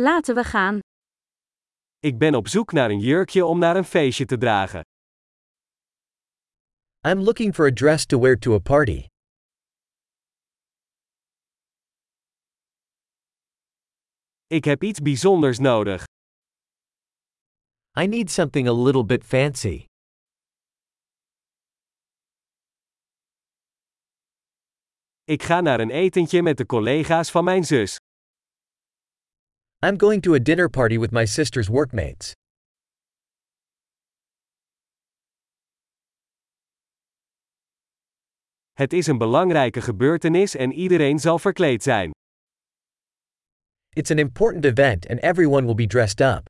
Laten we gaan. Ik ben op zoek naar een jurkje om naar een feestje te dragen. I'm looking for a dress to wear to a party. Ik heb iets bijzonders nodig. I need something a little bit fancy. Ik ga naar een etentje met de collega's van mijn zus. I'm going to a dinner party with my sister's workmates. Het is een belangrijke gebeurtenis en iedereen zal verkleed zijn. It's an important event and everyone will be dressed up.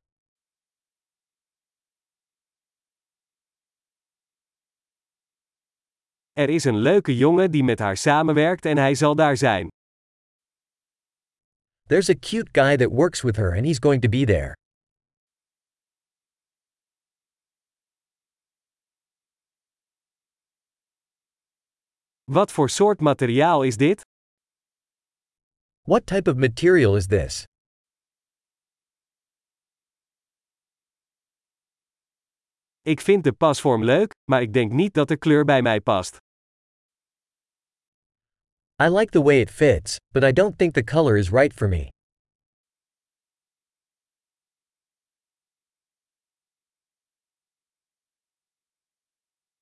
Er is een leuke jongen die met haar samenwerkt en hij zal daar zijn. There's a cute guy that works with her and he's going to be there. Wat voor soort materiaal is dit? What type of material is this? Ik vind de pasvorm leuk, maar ik denk niet dat de kleur bij mij past. I like the way it fits, but I don't think the color is right for me.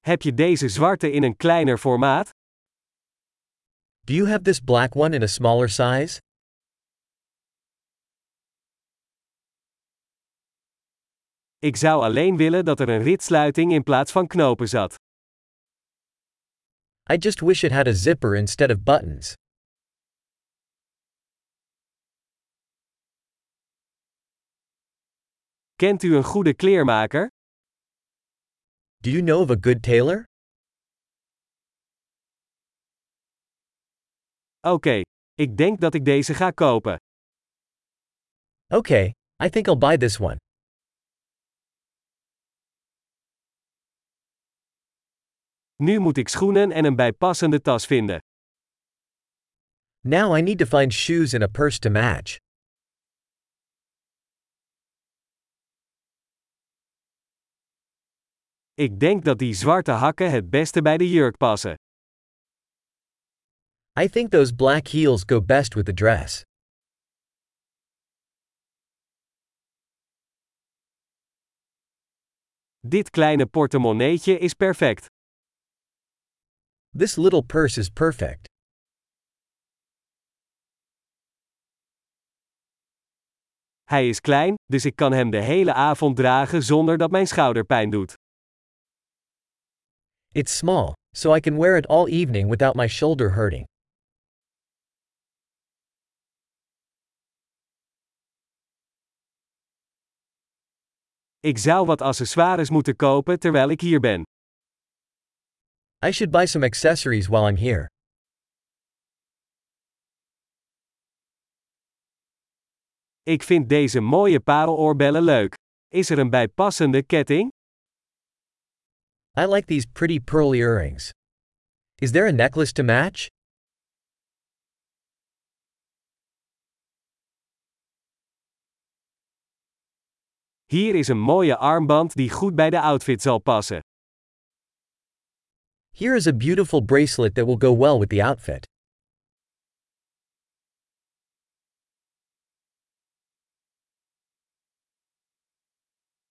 Heb je deze zwarte in een kleiner formaat? Do you have this black one in a smaller size? Ik zou alleen willen dat er een ritsluiting in plaats van knopen zat. I just wish it had a zipper instead of buttons. Kent u een goede kleermaker? Do you know of a good tailor? Oké, ik denk dat ik deze ga kopen. Okay, I think I'll buy this one. Nu moet ik schoenen en een bijpassende tas vinden. Now I need to find shoes and a purse to match. Ik denk dat die zwarte hakken het beste bij de jurk passen. I think those black heels go best with the dress. Dit kleine portemonneetje is perfect. This little purse is perfect. Hij is klein, dus ik kan hem de hele avond dragen zonder dat mijn schouder pijn doet. It's small, so I can wear it all evening without my shoulder hurting. Ik zou wat accessoires moeten kopen terwijl ik hier ben. I should buy some accessories while I'm here. Ik vind deze mooie pareloorbellen leuk. Is er een bijpassende ketting? I like these pretty pearl earrings. Is there a necklace to match? Hier is een mooie armband die goed bij de outfit zal passen. Here is a beautiful bracelet that will go well with the outfit.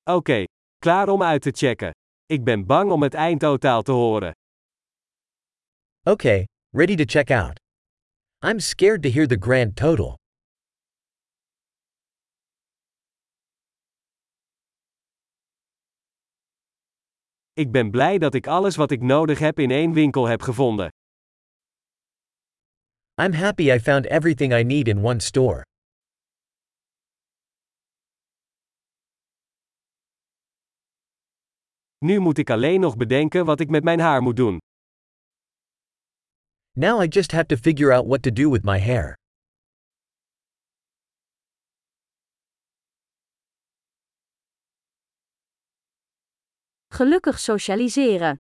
Oké, klaar om uit te checken. Ik ben bang om het eindtotaal te horen. Okay, ready to check out. I'm scared to hear the grand total. Ik ben blij dat ik alles wat ik nodig heb in één winkel heb gevonden. I'm happy I found everything I need in one store. Nu moet ik alleen nog bedenken wat ik met mijn haar moet doen. Now I just have to figure out what to do with my hair. Gelukkig socialiseren.